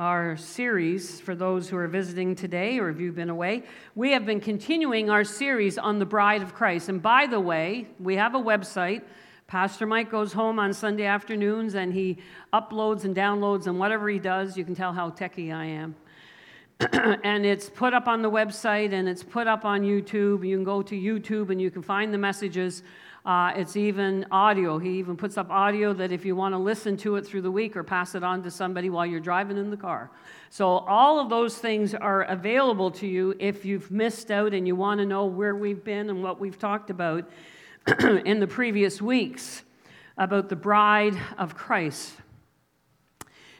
our series for those who are visiting today or if you've been away. We have been continuing our series on the bride of Christ. And by the way, we have a website. Pastor Mike goes home on Sunday afternoons and he uploads and downloads and whatever he does, you can tell how techie I am. and it's put up on the website and it's put up on YouTube. You can go to YouTube and you can find the messages. Uh, it's even audio. He even puts up audio that if you want to listen to it through the week or pass it on to somebody while you're driving in the car. So, all of those things are available to you if you've missed out and you want to know where we've been and what we've talked about in the previous weeks about the bride of Christ.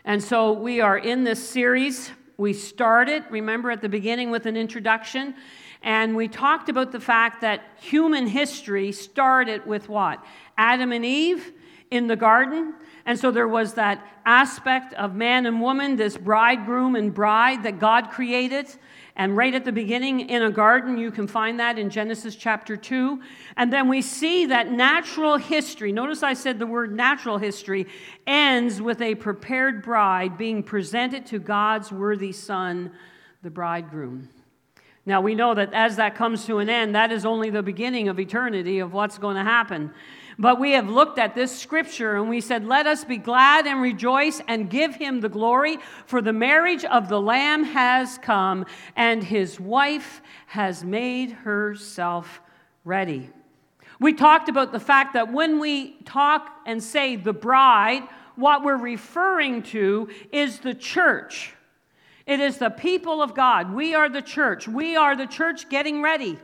And so, we are in this series. We started, remember, at the beginning with an introduction. And we talked about the fact that human history started with what? Adam and Eve in the garden. And so there was that aspect of man and woman, this bridegroom and bride that God created. And right at the beginning in a garden, you can find that in Genesis chapter 2. And then we see that natural history, notice I said the word natural history, ends with a prepared bride being presented to God's worthy son, the bridegroom. Now, we know that as that comes to an end, that is only the beginning of eternity of what's going to happen. But we have looked at this scripture and we said, Let us be glad and rejoice and give him the glory, for the marriage of the Lamb has come, and his wife has made herself ready. We talked about the fact that when we talk and say the bride, what we're referring to is the church. It is the people of God. We are the church. We are the church getting ready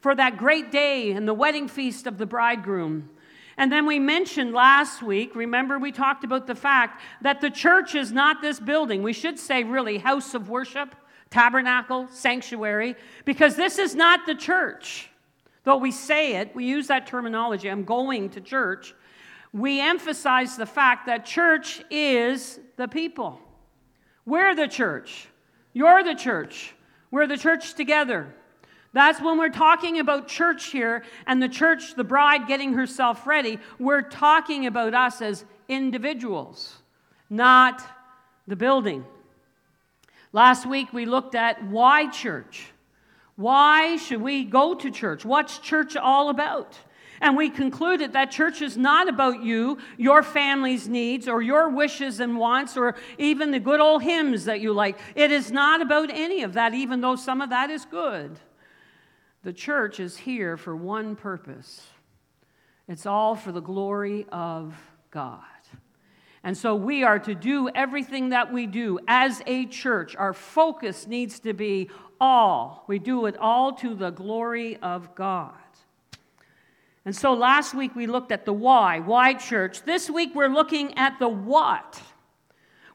for that great day and the wedding feast of the bridegroom. And then we mentioned last week, remember, we talked about the fact that the church is not this building. We should say, really, house of worship, tabernacle, sanctuary, because this is not the church. Though we say it, we use that terminology, I'm going to church. We emphasize the fact that church is the people. We're the church. You're the church. We're the church together. That's when we're talking about church here and the church, the bride getting herself ready. We're talking about us as individuals, not the building. Last week we looked at why church. Why should we go to church? What's church all about? And we concluded that church is not about you, your family's needs, or your wishes and wants, or even the good old hymns that you like. It is not about any of that, even though some of that is good. The church is here for one purpose it's all for the glory of God. And so we are to do everything that we do as a church. Our focus needs to be all. We do it all to the glory of God. And so last week we looked at the why, why church. This week we're looking at the what.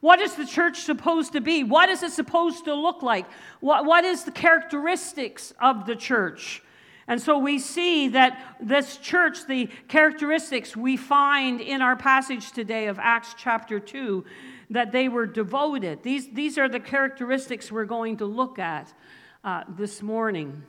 What is the church supposed to be? What is it supposed to look like? What, what is the characteristics of the church? And so we see that this church, the characteristics we find in our passage today of Acts chapter 2, that they were devoted. These, these are the characteristics we're going to look at uh, this morning.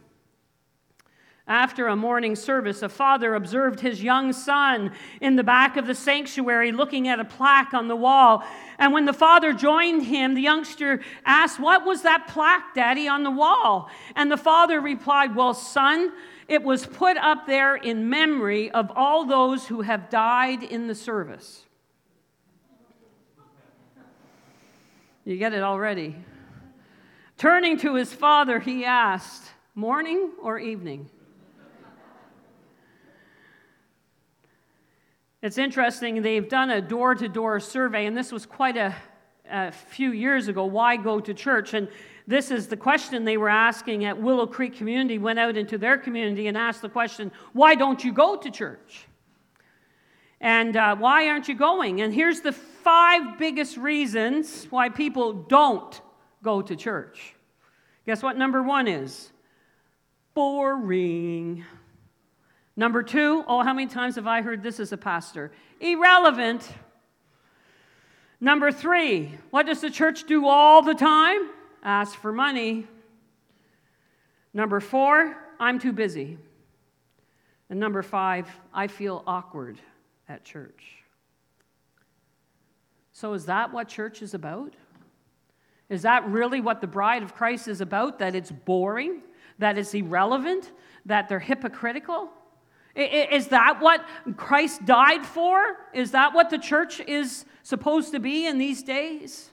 After a morning service, a father observed his young son in the back of the sanctuary looking at a plaque on the wall. And when the father joined him, the youngster asked, What was that plaque, Daddy, on the wall? And the father replied, Well, son, it was put up there in memory of all those who have died in the service. You get it already. Turning to his father, he asked, Morning or evening? It's interesting, they've done a door to door survey, and this was quite a, a, few years ago. Why go to church? And this is the question they were asking at Willow Creek Community, went out into their community and asked the question, Why don't you go to church? And uh, why aren't you going? And here's the five biggest reasons why people don't go to church. Guess what number one is? Boring. Number two, oh, how many times have I heard this as a pastor? Irrelevant. Number three, what does the church do all the time? Ask for money. Number four, I'm too busy. And number five, I feel awkward at church. So, is that what church is about? Is that really what the bride of Christ is about? That it's boring? That it's irrelevant? That they're hypocritical? Is that what Christ died for? Is that what the church is supposed to be in these days?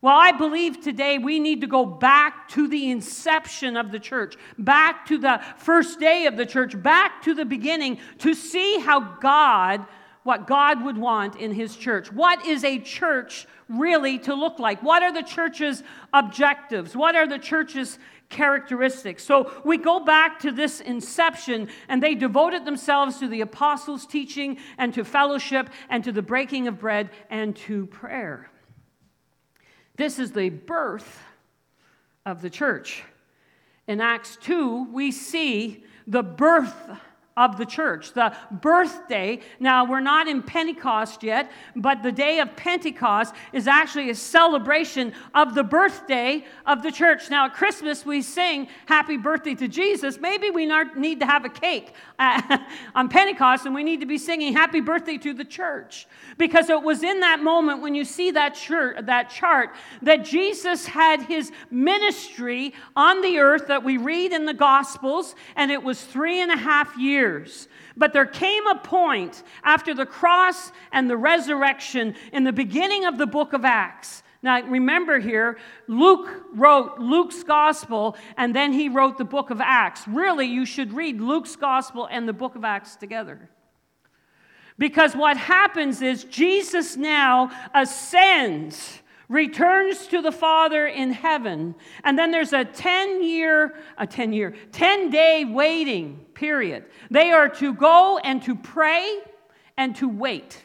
Well, I believe today we need to go back to the inception of the church, back to the first day of the church, back to the beginning to see how God, what God would want in His church. What is a church really to look like? What are the church's objectives? What are the church's characteristics? So we go back to this inception, and they devoted themselves to the apostles' teaching and to fellowship and to the breaking of bread and to prayer. This is the birth of the church. In Acts 2, we see the birth of the church, the birthday. Now, we're not in Pentecost yet, but the day of Pentecost is actually a celebration of the birthday of the church. Now, at Christmas, we sing Happy Birthday to Jesus. Maybe we need to have a cake uh, on Pentecost and we need to be singing Happy Birthday to the church. Because it was in that moment when you see that, that chart that Jesus had his ministry on the earth that we read in the Gospels, and it was three and a half years years. But there came a point after the cross and the resurrection in the beginning of the book of Acts. Now, remember here, Luke wrote Luke's gospel and then he wrote the book of Acts. Really, you should read Luke's gospel and the book of Acts together. Because what happens is Jesus now ascends returns to the Father in heaven, and then there's a 10 year, a 10 year, 10 day waiting period. They are to go and to pray and to wait.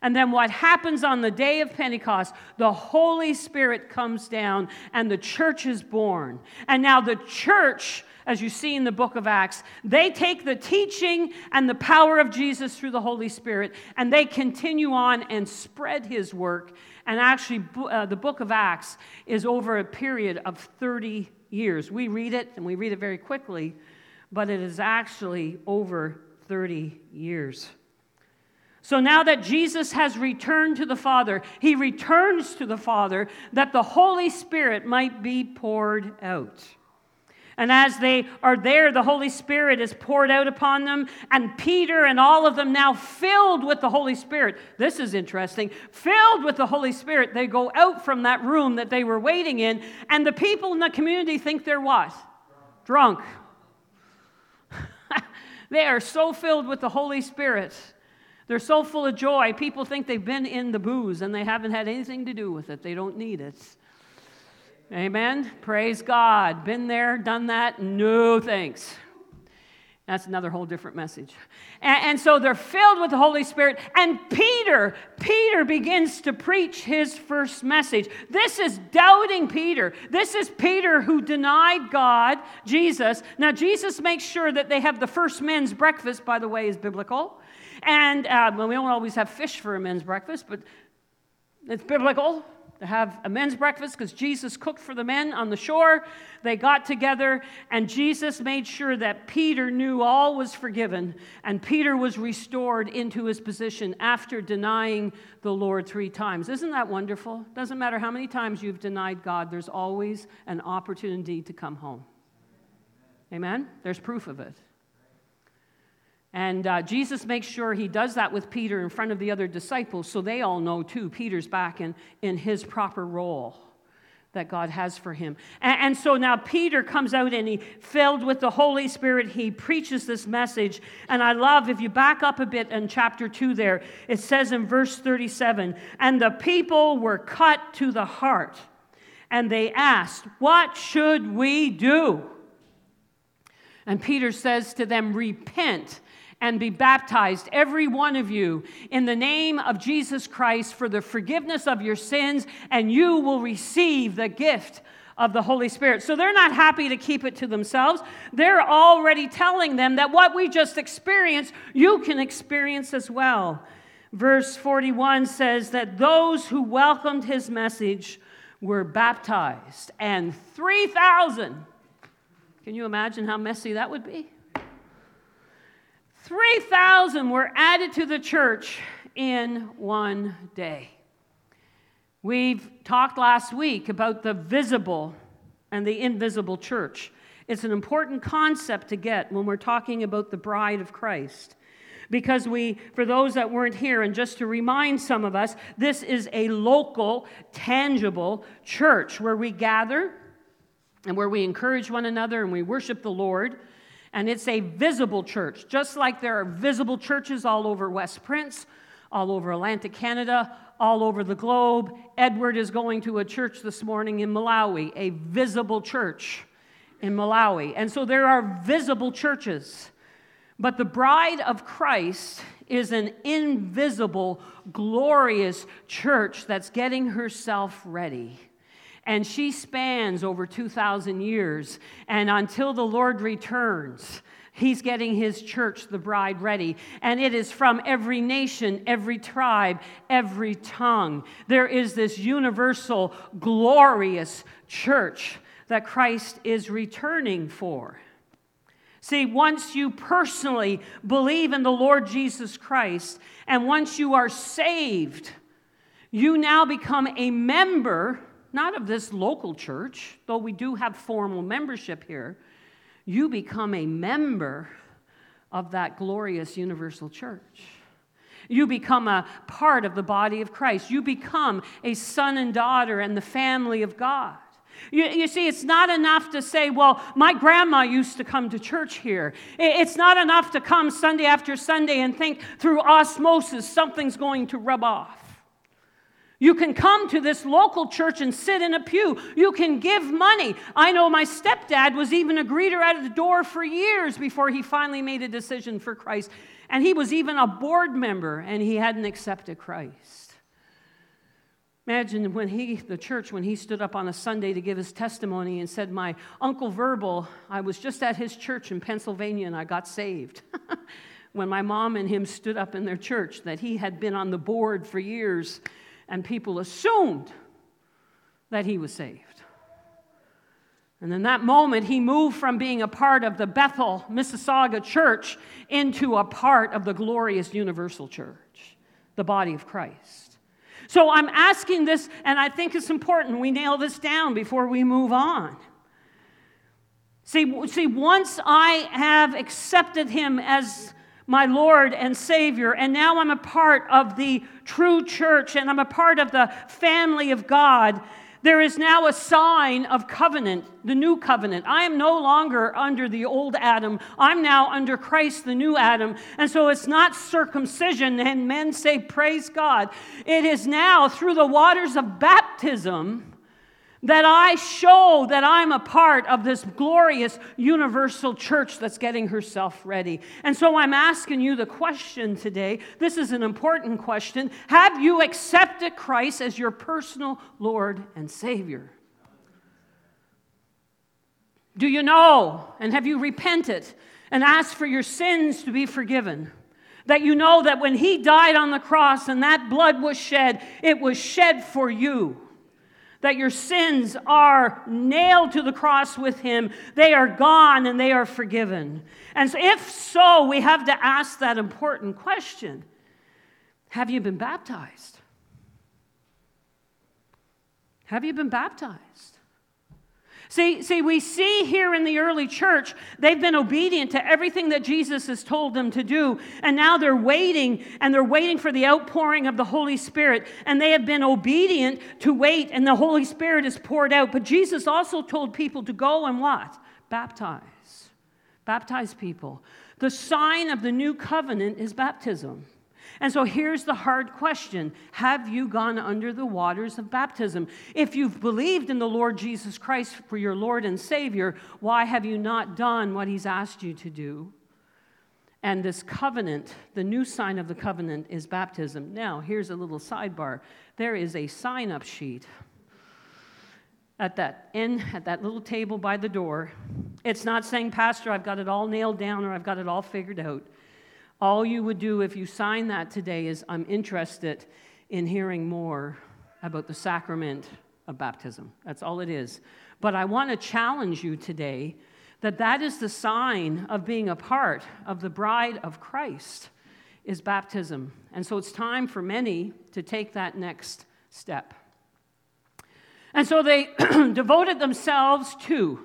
And then what happens on the day of Pentecost, the Holy Spirit comes down and the church is born. And now the church, as you see in the book of Acts, they take the teaching and the power of Jesus through the Holy Spirit and they continue on and spread his work and actually, uh, the book of Acts is over a period of 30 years. We read it and we read it very quickly, but it is actually over 30 years. So now that Jesus has returned to the Father, he returns to the Father that the Holy Spirit might be poured out. And as they are there, the Holy Spirit is poured out upon them, and Peter and all of them now filled with the Holy Spirit. This is interesting. Filled with the Holy Spirit, they go out from that room that they were waiting in, and the people in the community think they're what? Drunk. They are so filled with the Holy Spirit. They're so full of joy. People think they've been in the booze and they haven't had anything to do with it. They don't need it. Amen. Praise God. Been there, done that. No thanks. That's another whole different message. And, and, so they're filled with the Holy Spirit. And Peter, Peter begins to preach his first message. This is doubting Peter. This is Peter who denied God, Jesus. Now, Jesus makes sure that they have the first men's breakfast, by the way, is biblical. And uh, well, we don't always have fish for a men's breakfast, but it's biblical to have a men's breakfast because Jesus cooked for the men on the shore. They got together, and Jesus made sure that Peter knew all was forgiven, and Peter was restored into his position after denying the Lord three times. Isn't that wonderful? Doesn't matter how many times you've denied God, there's always an opportunity to come home. Amen? There's proof of it. And uh, Jesus makes sure he does that with Peter in front of the other disciples so they all know too Peter's back in, in his proper role that God has for him. And, and, so now Peter comes out and he, filled with the Holy Spirit, he preaches this message. And I love, if you back up a bit in chapter 2 there, it says in verse 37 And the people were cut to the heart, and they asked, What should we do? And Peter says to them, Repent and be baptized, every one of you, in the name of Jesus Christ for the forgiveness of your sins, and you will receive the gift of the Holy Spirit. So they're not happy to keep it to themselves. They're already telling them that what we just experienced, you can experience as well. Verse 41 says that those who welcomed his message were baptized, and 3,000. Can you imagine how messy that would be? 3,000 were added to the church in one day. We've talked last week about the visible and the invisible church. It's an important concept to get when we're talking about the bride of Christ. Because we, for those that weren't here, and just to remind some of us, this is a local, tangible church where we gather and where we encourage one another and we worship the Lord. And it's a visible church, just like there are visible churches all over West Prince, all over Atlantic Canada, all over the globe. Edward is going to a church this morning in Malawi, a visible church in Malawi. And so there are visible churches. But the bride of Christ is an invisible, glorious church that's getting herself ready. And she spans over 2,000 years. And until the Lord returns, He's getting his church, the bride, ready. And it is from every nation, every tribe, every tongue. There is this universal, glorious church that Christ is returning for. See, once you personally believe in the Lord Jesus Christ, and once you are saved, you now become a member, not of this local church, though we do have formal membership here, you become a member of that glorious universal church. You become a part of the body of Christ. You become a son and daughter and the family of God. You, you, see, it's not enough to say, well, my grandma used to come to church here. It's not enough to come Sunday after Sunday and think through osmosis something's going to rub off. You can come to this local church and sit in a pew. You can give money. I know my stepdad was even a greeter at the door for years before he finally made a decision for Christ. And he was even a board member and he hadn't accepted Christ. Imagine when he, the church, when he stood up on a Sunday to give his testimony and said, My Uncle Verbal, I was just at his church in Pennsylvania and I got saved. when my mom and him stood up in their church, that he had been on the board for years and people assumed that he was saved. And in that moment, he moved from being a part of the Bethel, Mississauga church into a part of the glorious universal church, the body of Christ. So I'm asking this, and I think it's important we nail this down before we move on. See, see, once I have accepted him as my Lord and Savior, and now I'm a part of the true church and I'm a part of the family of God, there is now a sign of covenant, the new covenant. I am no longer under the old Adam. I'm now under Christ, the new Adam. And so it's not circumcision, and men say, Praise God. It is now through the waters of baptism that I show that I'm a part of this glorious universal church that's getting herself ready. And so I'm asking you the question today. This is an important question. Have you accepted Christ as your personal Lord and Savior? Do you know and have you repented and asked for your sins to be forgiven? That you know that when He died on the cross and that blood was shed, it was shed for you that your sins are nailed to the cross with him. They are gone and they are forgiven. And so if so, we have to ask that important question Have you been baptized? Have you been baptized? See, see, we see here in the early church, they've been obedient to everything that Jesus has told them to do. And now they're waiting, and they're waiting for the outpouring of the Holy Spirit. And they have been obedient to wait, and the Holy Spirit is poured out. But Jesus also told people to go and what? Baptize. Baptize people. The sign of the new covenant is baptism. And so here's the hard question Have you gone under the waters of baptism? If you've believed in the Lord Jesus Christ for your Lord and Savior, why have you not done what He's asked you to do? And this covenant, the new sign of the covenant, is baptism. Now, here's a little sidebar there is a sign up sheet at that end, at that little table by the door. It's not saying, Pastor, I've got it all nailed down or I've got it all figured out. All you would do if you sign that today is, I'm interested in hearing more about the sacrament of baptism. That's all it is. But I want to challenge you today that that is the sign of being a part of the bride of Christ is baptism. And so it's time for many to take that next step. And so they devoted themselves to.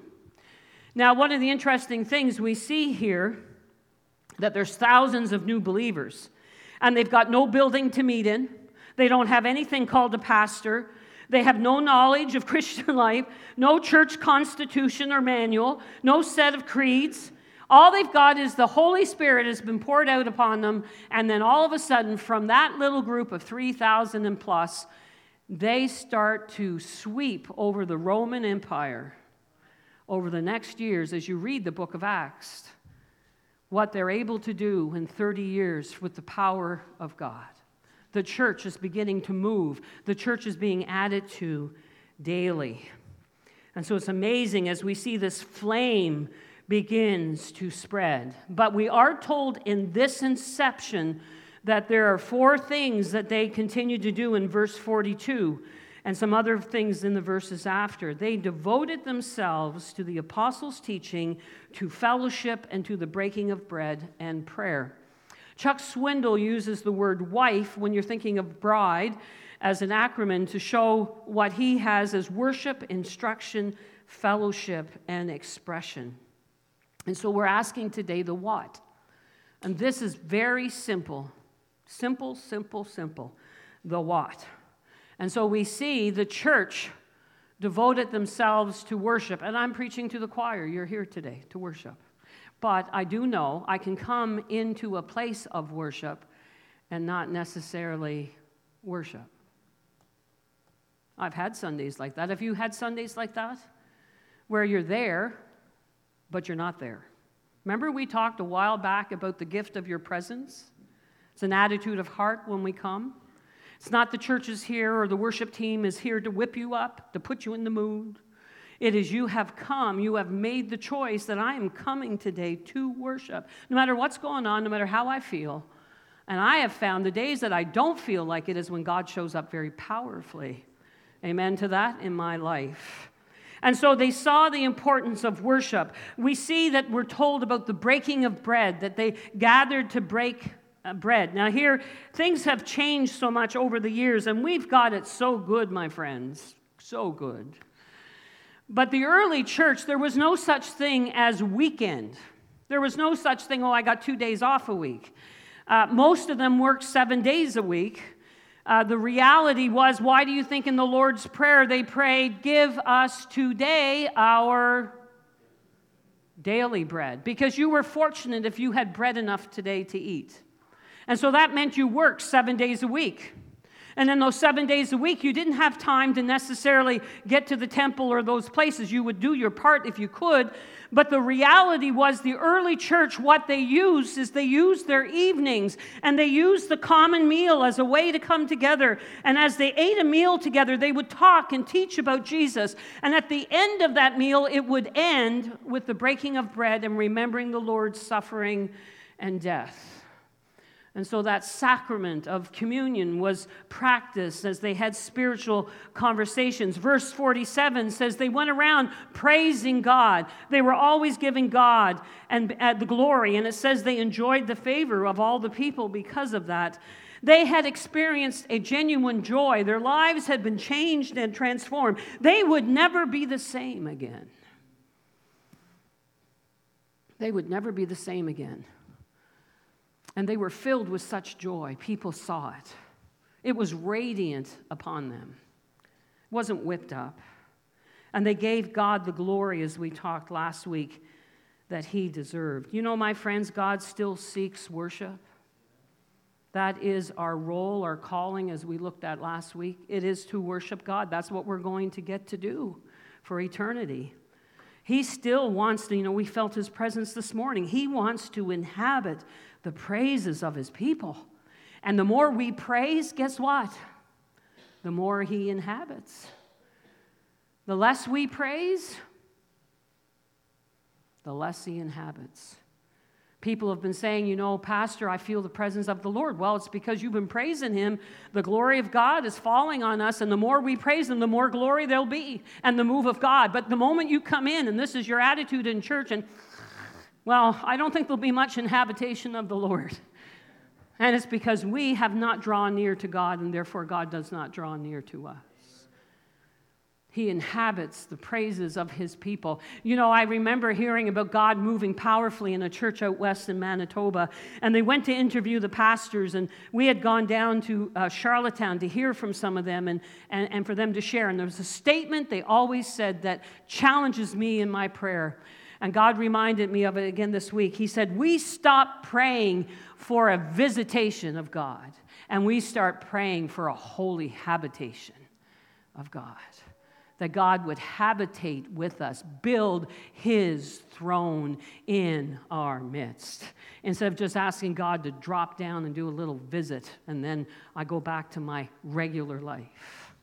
Now, one of the interesting things we see here that there's thousands of new believers and they've got no building to meet in. They don't have anything called a pastor. They have no knowledge of Christian life, no church constitution or manual, no set of creeds. All they've got is the Holy Spirit has been poured out upon them, and then all of a sudden, from that little group of 3,000 and plus, they start to sweep over the Roman Empire over the next years as you read the book of Acts. What they're able to do in 30 years with the power of God. The church is beginning to move, the church is being added to daily. And so it's amazing as we see this flame begins to spread. But we are told in this inception that there are four things that they continue to do in verse 42 and some other things in the verses after. They devoted themselves to the apostles' teaching, to fellowship, and to the breaking of bread and prayer. Chuck Swindoll uses the word wife when you're thinking of bride as an acronym to show what he has as worship, instruction, fellowship, and expression. And so we're asking today the what. And this is very simple. Simple, simple, simple. The what. And so we see the church devoted themselves to worship. And I'm preaching to the choir. You're here today to worship. But I do know I can come into a place of worship and not necessarily worship. I've had Sundays like that. Have you had Sundays like that? Where you're there, but you're not there. Remember, we talked a while back about the gift of your presence? It's an attitude of heart when we come. It's not the church is here or the worship team is here to whip you up, to put you in the mood. It is you have come, you have made the choice that I am coming today to worship. No matter what's going on, no matter how I feel. And I have found the days that I don't feel like it is when God shows up very powerfully. Amen to that in my life. And so they saw the importance of worship. We see that we're told about the breaking of bread, that they gathered to break bread. Now, here, things have changed so much over the years, and we've got it so good, my friends. So good. But the early church, there was no such thing as weekend. There was no such thing, oh, I got two days off a week. Uh, most of them worked seven days a week. Uh, the reality was, why do you think in the Lord's Prayer they prayed, Give us today our daily bread? Because you were fortunate if you had bread enough today to eat. And so that meant you worked seven days a week. And in those seven days a week, you didn't have time to necessarily get to the temple or those places. You would do your part if you could. But the reality was, the early church, what they used is they used their evenings and they used the common meal as a way to come together. And as they ate a meal together, they would talk and teach about Jesus. And at the end of that meal, it would end with the breaking of bread and remembering the Lord's suffering and death. And so that sacrament of communion was practiced as they had spiritual conversations. Verse 47 says they went around praising God. They were always giving God and uh, the glory, and it says they enjoyed the favor of all the people because of that. They had experienced a genuine joy. Their lives had been changed and transformed. They would never be the same again. They would never be the same again. And they were filled with such joy. People saw it. It was radiant upon them, it wasn't whipped up. And they gave God the glory, as we talked last week, that He deserved. You know, my friends, God still seeks worship. That is our role, our calling, as we looked at last week. It is to worship God. That's what we're going to get to do for eternity. He still wants to, you know, we felt His presence this morning. He wants to inhabit the praises of his people. And the more we praise, guess what? The more he inhabits. The less we praise, the less he inhabits. People have been saying, you know, Pastor, I feel the presence of the Lord. Well, it's because you've been praising him. The glory of God is falling on us, and the more we praise him, the more glory there'll be and the move of God. But the moment you come in, and this is your attitude in church, and well, I don't think there'll be much inhabitation of the Lord. And it's because we have not drawn near to God, and therefore God does not draw near to us. He inhabits the praises of his people. You know, I remember hearing about God moving powerfully in a church out west in Manitoba, and they went to interview the pastors, and we had gone down to uh, Charlottetown to hear from some of them and, and, and for them to share. And there was a statement they always said that challenges me in my prayer. And God reminded me of it again this week. He said, We stop praying for a visitation of God, and we start praying for a holy habitation of God that God would habitate with us, build his throne in our midst. Instead of just asking God to drop down and do a little visit, and then I go back to my regular life.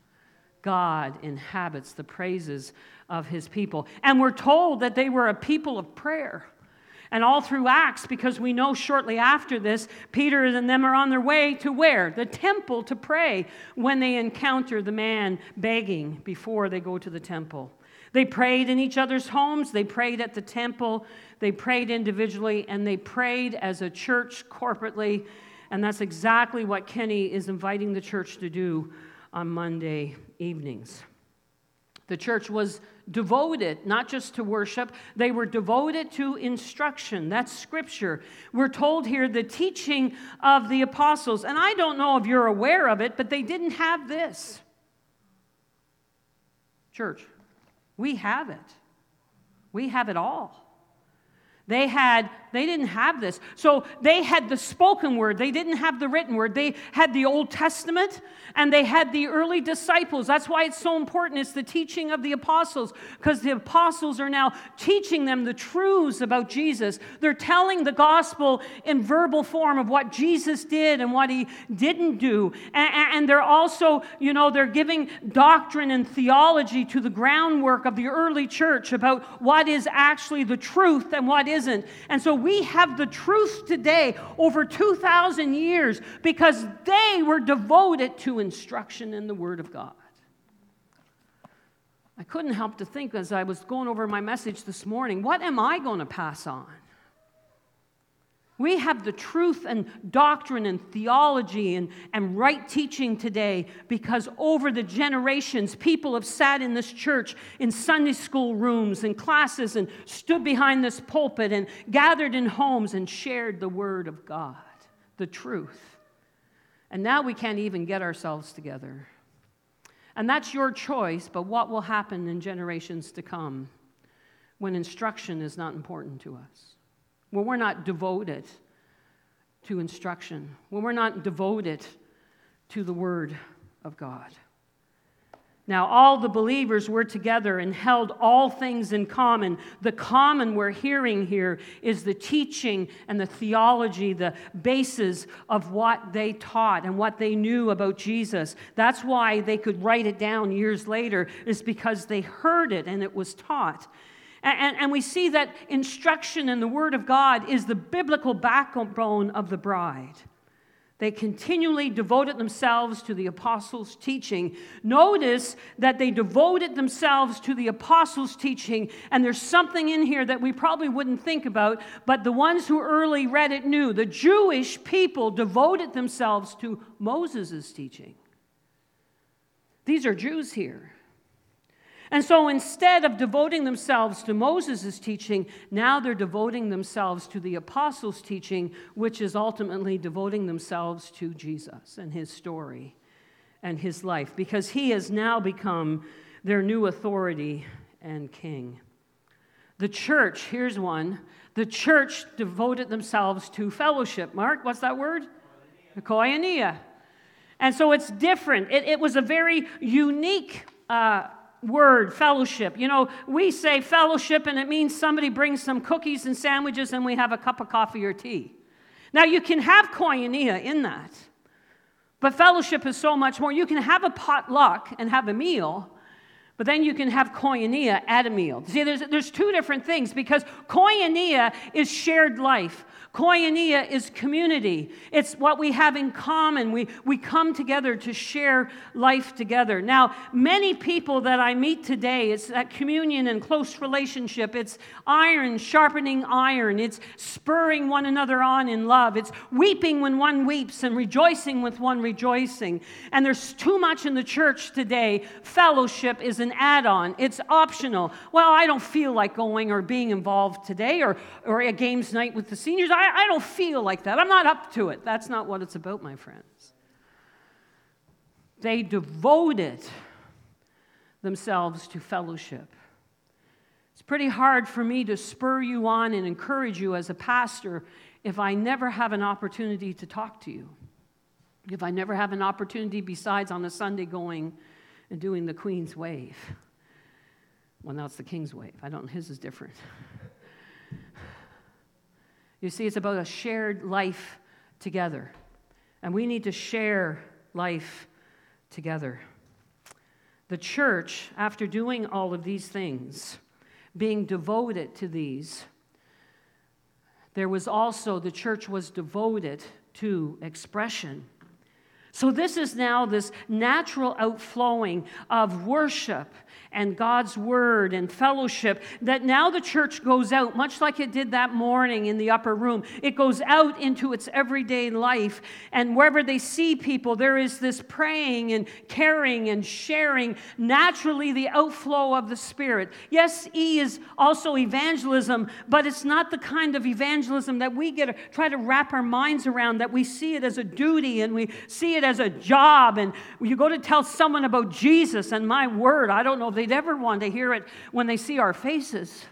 God inhabits the praises of his people. And we're told that they were a people of prayer. And all through Acts, because we know shortly after this, Peter and them are on their way to where? The temple to pray when they encounter the man begging before they go to the temple. They prayed in each other's homes, they prayed at the temple, they prayed individually, and they prayed as a church corporately. And that's exactly what Kenny is inviting the church to do on Monday evenings. The church was devoted not just to worship, they were devoted to instruction. That's scripture. We're told here the teaching of the apostles. And I don't know if you're aware of it, but they didn't have this. Church, we have it. We have it all. They had they didn't have this. So they had the spoken word. They didn't have the written word. They had the Old Testament and they had the early disciples. That's why it's so important. It's the teaching of the apostles because the apostles are now teaching them the truths about Jesus. They're telling the gospel in verbal form of what Jesus did and what he didn't do. And, they're also, you know, they're giving doctrine and theology to the groundwork of the early church about what is actually the truth and what isn't. And so we have the truth today over 2,000 years because they were devoted to instruction in the Word of God. I couldn't help to think as I was going over my message this morning what am I going to pass on? We have the truth and doctrine and theology and, and right teaching today because over the generations, people have sat in this church in Sunday school rooms and classes and stood behind this pulpit and gathered in homes and shared the Word of God, the truth. And now we can't even get ourselves together. And that's your choice, but what will happen in generations to come when instruction is not important to us? When we're not devoted to instruction, when we're not devoted to the Word of God. Now, all the believers were together and held all things in common. The common we're hearing here is the teaching and the theology, the basis of what they taught and what they knew about Jesus. That's why they could write it down years later, is because they heard it and it was taught. And, and, we see that instruction in the Word of God is the biblical backbone of the bride. They continually devoted themselves to the apostles' teaching. Notice that they devoted themselves to the apostles' teaching, and there's something in here that we probably wouldn't think about, but the ones who early read it knew. The Jewish people devoted themselves to Moses' teaching. These are Jews here. And so instead of devoting themselves to Moses' teaching, now they're devoting themselves to the apostles' teaching, which is ultimately devoting themselves to Jesus and his story and his life, because he has now become their new authority and king. The church, here's one, the church devoted themselves to fellowship. Mark, what's that word? Koinonia. And so it's different. It, it was a very unique uh, word, fellowship. You know, we say fellowship and it means somebody brings some cookies and sandwiches and we have a cup of coffee or tea. Now, you can have koinonia in that, but fellowship is so much more. You can have a potluck and have a meal, but then you can have koinonia at a meal. See, there's, there's two different things because koinonia is shared life. Koinonia is community. It's what we have in common. We, we come together to share life together. Now, many people that I meet today, it's that communion and close relationship. It's iron sharpening iron. It's spurring one another on in love. It's weeping when one weeps and rejoicing with one rejoicing. And there's too much in the church today. Fellowship is an add on, it's optional. Well, I don't feel like going or being involved today or, or a games night with the seniors. I, I don't feel like that. I'm not up to it. That's not what it's about, my friends. They devoted themselves to fellowship. It's pretty hard for me to spur you on and encourage you as a pastor if I never have an opportunity to talk to you. If I never have an opportunity besides on a Sunday going and doing the Queen's wave. Well, now it's the King's wave. I don't, his is different. You see, it's about a shared life together. And we need to share life together. The church, after doing all of these things, being devoted to these, there was also, the church was devoted to expression. So, this is now this natural outflowing of worship and God's word and fellowship that now the church goes out, much like it did that morning in the upper room. It goes out into its everyday life. And wherever they see people, there is this praying and caring and sharing, naturally, the outflow of the Spirit. Yes, E is also evangelism, but it's not the kind of evangelism that we get to try to wrap our minds around, that we see it as a duty and we see it as a job. And you go to tell someone about Jesus, and my word, I don't know they'd ever want to hear it when they see our faces.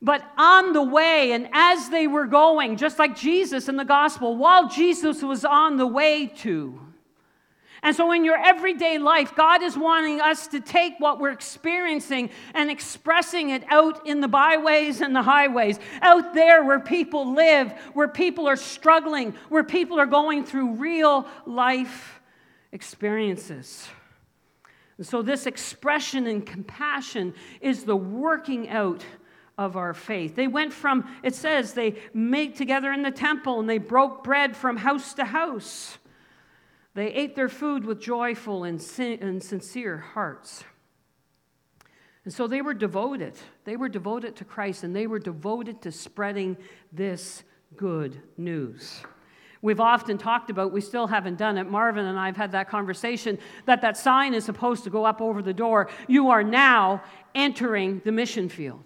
But on the way, and as they were going, just like Jesus in the gospel, while Jesus was on the way to, and so, in your everyday life, God is wanting us to take what we're experiencing and expressing it out in the byways and the highways, out there where people live, where people are struggling, where people are going through real life experiences. And so, this expression and compassion is the working out of our faith. They went from, it says, they made together in the temple and they broke bread from house to house. They ate their food with joyful and, sin- and sincere hearts. And so they were devoted. They were devoted to Christ and they were devoted to spreading this good news we've often talked about, we still haven't done it. Marvin and I have had that conversation that that sign is supposed to go up over the door. You are now entering the mission field.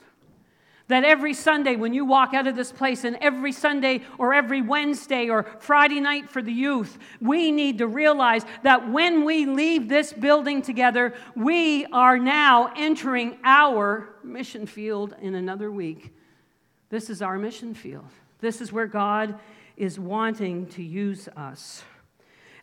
That every Sunday, when you walk out of this place, and every Sunday or every Wednesday or Friday night for the youth, we need to realize that when we leave this building together, we are now entering our mission field in another week. This is our mission field. This is where God is wanting to use us.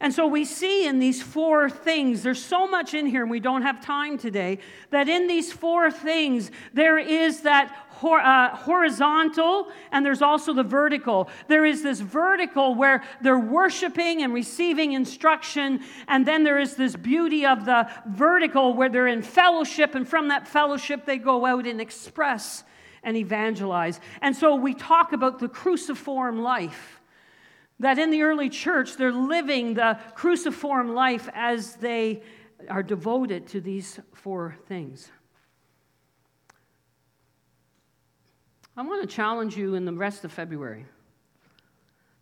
And so we see in these four things, there's so much in here, and we don't have time today, that in these four things, there is that hor- uh, horizontal and there's also the vertical. There is this vertical where they're worshiping and receiving instruction, and then there is this beauty of the vertical where they're in fellowship, and from that fellowship, they go out and express and evangelize. And so we talk about the cruciform life that in the early church, they're living the cruciform life as they are devoted to these four things. I want to challenge you in the rest of February.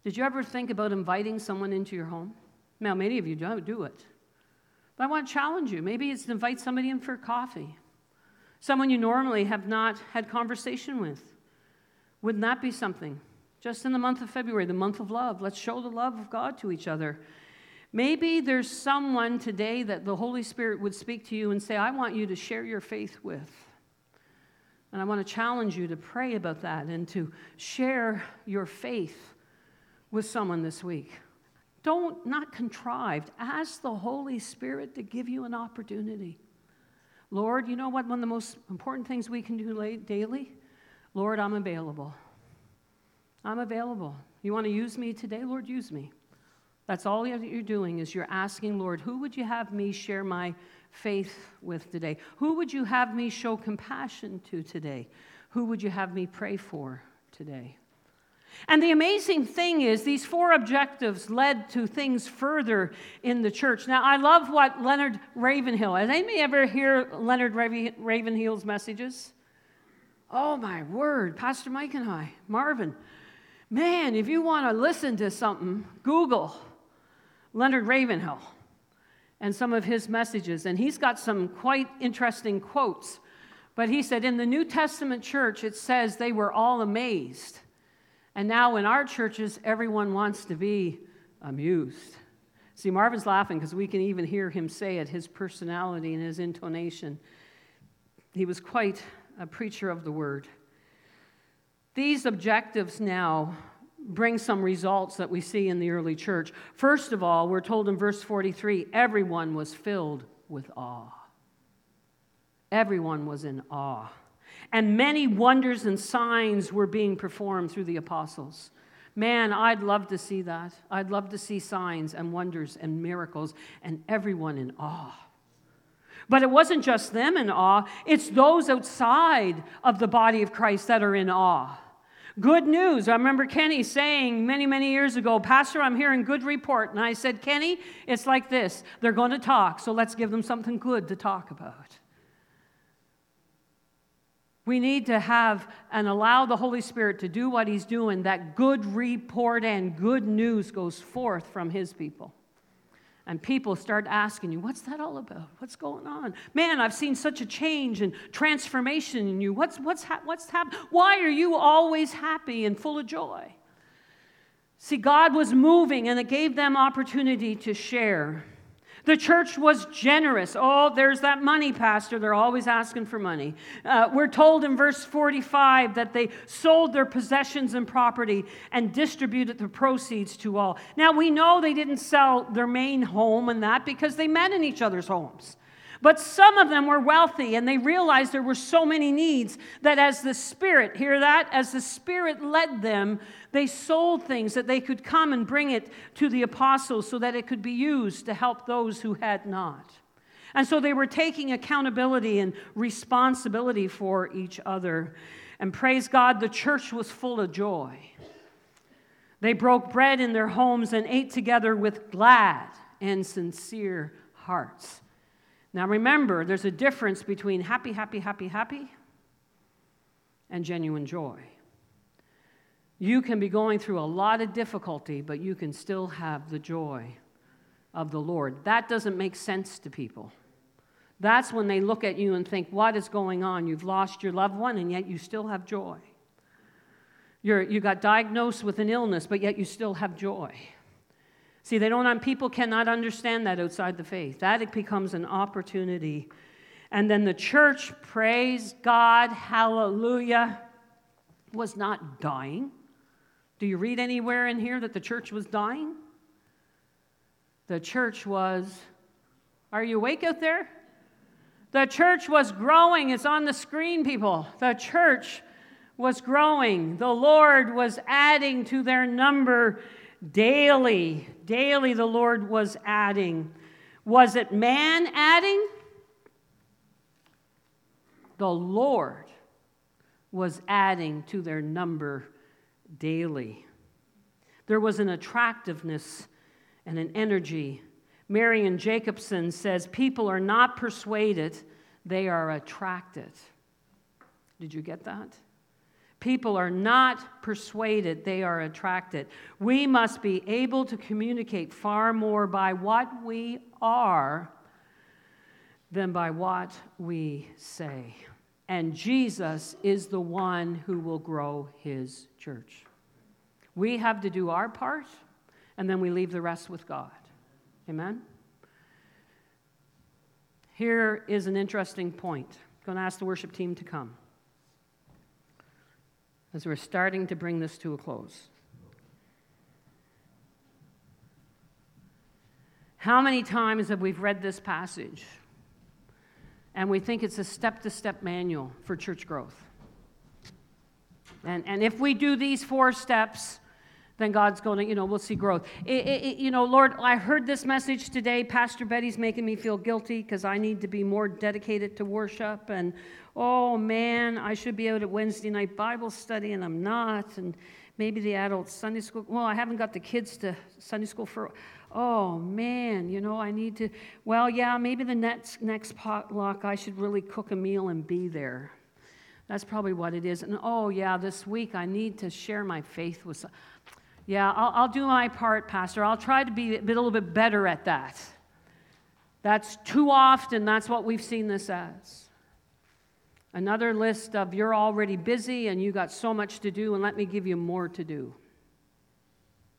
Did you ever think about inviting someone into your home? Now, many of you don't do it. But I want to challenge you. Maybe it's to invite somebody in for coffee, someone you normally have not had conversation with. Wouldn't that be something? Just in the month of February, the month of love. Let's show the love of God to each other. Maybe there's someone today that the Holy Spirit would speak to you and say, I want you to share your faith with. And I want to challenge you to pray about that and to share your faith with someone this week. Don't, not contrived. Ask the Holy Spirit to give you an opportunity. Lord, you know what? One of the most important things we can do daily? Lord, I'm available. I'm available. You want to use me today? Lord, use me. That's all you're doing is you're asking, Lord, who would you have me share my faith with today? Who would you have me show compassion to today? Who would you have me pray for today? And the amazing thing is, these four objectives led to things further in the church. Now, I love what Leonard Ravenhill, has anybody ever hear Leonard Ravenhill's messages? Oh, my word, Pastor Mike and I, Marvin. Man, if you want to listen to something, Google Leonard Ravenhill. and some of his messages. And he's got some quite interesting quotes. But he said, in the New Testament church, it says they were all amazed. And now in our churches, everyone wants to be amused. See, Marvin's laughing because we can even hear him say it, his personality and his intonation. He was quite a preacher of the word. These objectives now bring some results that we see in the early church. First of all, we're told in verse 43 everyone was filled with awe. Everyone was in awe. And many wonders and signs were being performed through the apostles. Man, I'd love to see that. I'd love to see signs and wonders and miracles and everyone in awe. But it wasn't just them in awe, it's those outside of the body of Christ that are in awe. Good news. I remember Kenny saying many, many years ago, Pastor, I'm hearing good report. And I said, Kenny, it's like this. They're going to talk, so let's give them something good to talk about. We need to have and allow the Holy Spirit to do what He's doing, that good report and good news goes forth from His people. And people start asking you, What's that all about? What's going on? Man, I've seen such a change and transformation in you. What's, what's, ha- what's happening? Why are you always happy and full of joy? See, God was moving and it gave them opportunity to share. The church was generous. Oh, there's that money, Pastor. They're always asking for money. Uh, we're told in verse 45 that they sold their possessions and property and distributed the proceeds to all. Now, we know they didn't sell their main home and that because they met in each other's homes. But some of them were wealthy and they realized there were so many needs that as the Spirit, hear that? As the Spirit led them, they sold things that they could come and bring it to the apostles so that it could be used to help those who had not. And so they were taking accountability and responsibility for each other. And praise God, the church was full of joy. They broke bread in their homes and ate together with glad and sincere hearts. Now remember, there's a difference between happy, happy, happy, happy and genuine joy. You can be going through a lot of difficulty, but you can still have the joy of the Lord. That doesn't make sense to people. That's when they look at you and think, What is going on? You've lost your loved one, and yet you still have joy. You're, you got diagnosed with an illness, but yet you still have joy. See, they don't, people cannot understand that outside the faith. That it becomes an opportunity. And then the church, praise God, hallelujah, was not dying. Do you read anywhere in here that the church was dying? The church was, are you awake out there? The church was growing. It's on the screen, people. The church was growing. The Lord was adding to their number Daily, daily the Lord was adding. Was it man adding? The Lord was adding to their number daily. There was an attractiveness and an energy. Marion Jacobson says people are not persuaded, they are attracted. Did you get that? People are not persuaded, they are attracted. We must be able to communicate far more by what we are than by what we say. And Jesus is the one who will grow his church. We have to do our part, and then we leave the rest with God. Amen? Here is an interesting point. I'm going to ask the worship team to come as we're starting to bring this to a close. How many times have we read this passage and we think it's a step to step manual for church growth? And, and if we do these four steps, then God's going to, you know, we'll see growth. It, it, you know, Lord, I heard this message today. Pastor Betty's making me feel guilty because I need to be more dedicated to worship. And oh man, I should be out at Wednesday night Bible study and I'm not. And maybe the adult Sunday school. Well, I haven't got the kids to Sunday school for. Oh man, you know, I need to. Well, yeah, maybe the next next potluck I should really cook a meal and be there. That's probably what it is. And oh yeah, this week I need to share my faith with. Yeah, I'll, I'll do my part, Pastor. I'll try to be a, little bit better at that. That's too often, that's what we've seen this as. Another list of you're already busy and you got so much to do, and let me give you more to do.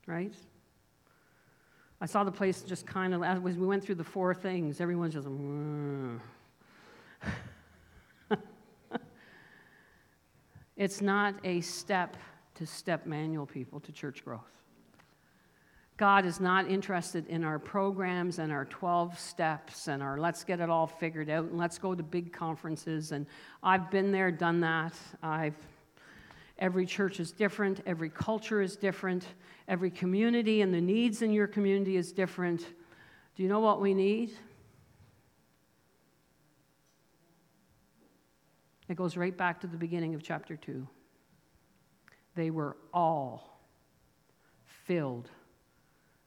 Right? I saw the place just kind of, as we went through the four things, everyone's just, it's not a step to step manual, people, to church growth. God is not interested in our programs and our 12 steps and our let's get it all figured out and let's go to big conferences. And I've been there, done that. I've, every church is different, every culture is different, every community and the needs in your community is different. Do you know what we need? It goes right back to the beginning of chapter 2. They were all filled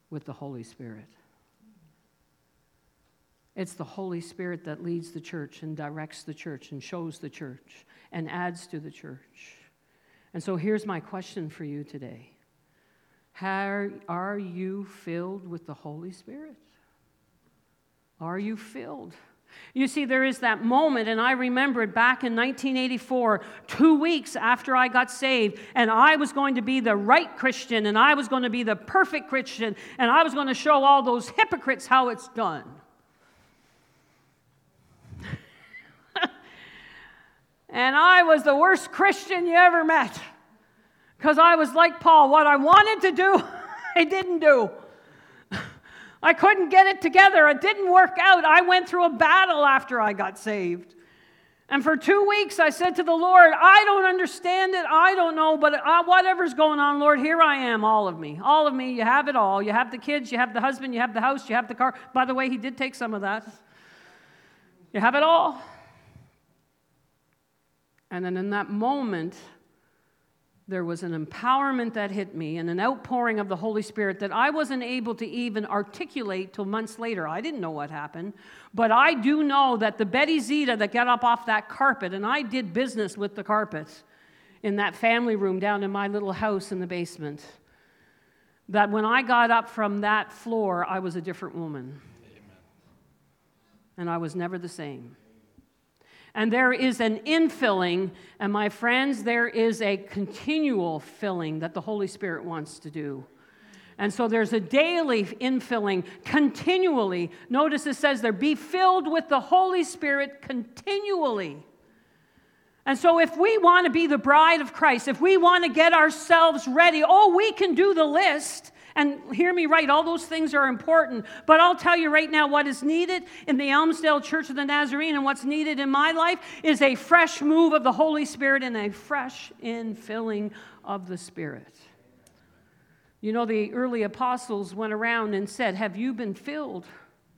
with the Holy Spirit. It's the Holy Spirit that leads the church and directs the church and shows the church and adds to the church. And so here's my question for you today How, Are you filled with the Holy Spirit? Are you filled? You see, there is that moment, and I remember it back in 1984, two weeks after I got saved, and I was going to be the right Christian, and I was going to be the perfect Christian, and I was going to show all those hypocrites how it's done. and I was the worst Christian you ever met because I was like Paul. What I wanted to do, I didn't do. I couldn't get it together. It didn't work out. I went through a battle after I got saved. And for two weeks, I said to the Lord, I don't understand it. I don't know, but uh, whatever's going on, Lord, here I am, all of me. All of me. You have it all. You have the kids, you have the husband, you have the house, you have the car. By the way, he did take some of that. You have it all. And then in that moment, there was an empowerment that hit me and an outpouring of the Holy Spirit that I wasn't able to even articulate till months later. I didn't know what happened, but I do know that the Betty Zita that got up off that carpet, and I did business with the carpet in that family room down in my little house in the basement, that when I got up from that floor, I was a different woman. Amen. And I was never the same and there is an infilling. And my friends, there is a continual filling that the Holy Spirit wants to do. And so there's a daily infilling continually. Notice it says there, be filled with the Holy Spirit continually. And so, if we want to be the bride of Christ, if we want to get ourselves ready, oh, we can do the list. And hear me right, all those things are important. But I'll tell you right now what is needed in the Elmsdale Church of the Nazarene and what's needed in my life is a fresh move of the Holy Spirit and a fresh infilling of the Spirit. You know, the early apostles went around and said, Have you been filled?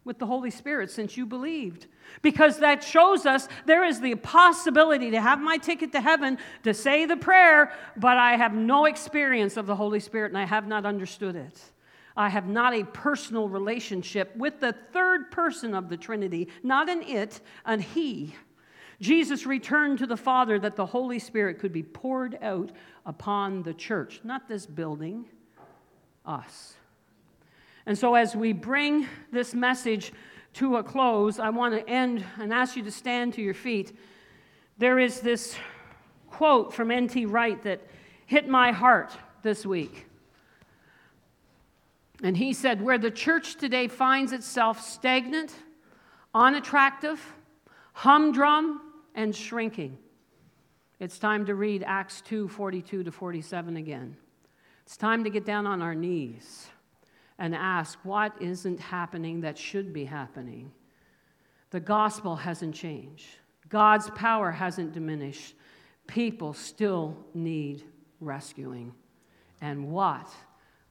With the Holy Spirit since you believed. Because that shows us there is the possibility to have my ticket to heaven, to say the prayer, but I have no experience of the Holy Spirit and I have not understood it. I have not a personal relationship with the third person of the Trinity, not an it, an he. Jesus returned to the Father that the Holy Spirit could be poured out upon the church, not this building, us. And so, as we bring this message to a close, I want to end and ask you to stand to your feet. There is this quote from N.T. Wright that hit my heart this week. And he said, Where the church today finds itself stagnant, unattractive, humdrum, and shrinking, it's time to read Acts 2 42 to 47 again. It's time to get down on our knees and ask what isn't happening that should be happening. The gospel hasn't changed, God's power hasn't diminished. People still need rescuing. And what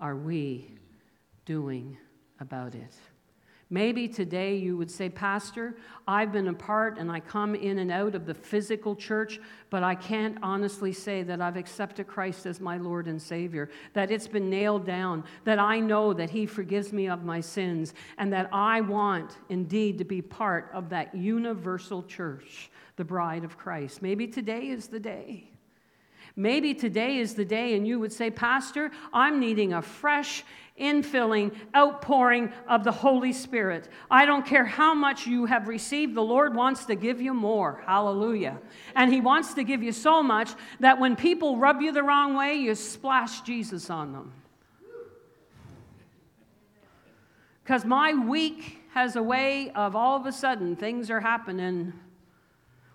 are we doing about it? Maybe today you would say, Pastor, I've been a part and I come in and out of the physical church, but I can't honestly say that I've accepted Christ as my Lord and Savior, that it's been nailed down, that I know that He forgives me of my sins, and that I want indeed to be part of that universal church, the bride of Christ. Maybe today is the day. Maybe today is the day, and you would say, Pastor, I'm needing a fresh infilling, outpouring of the Holy Spirit. I don't care how much you have received, the Lord wants to give you more. Hallelujah. And He wants to give you so much that when people rub you the wrong way, you splash Jesus on them. Because my week has a way of all of a sudden things are happening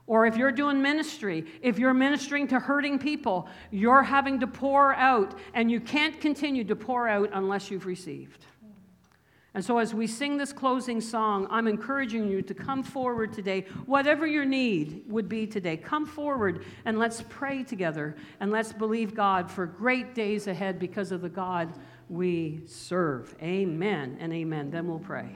or if you're doing ministry, if you're ministering to hurting people, you're having to pour out, and you can't continue to pour out unless you've received. And so, as we sing this closing song, I'm encouraging you to come forward today, whatever your need would be today. Come forward and let's pray together and let's believe God for great days ahead because of the God we serve. Amen and amen. Then we'll pray.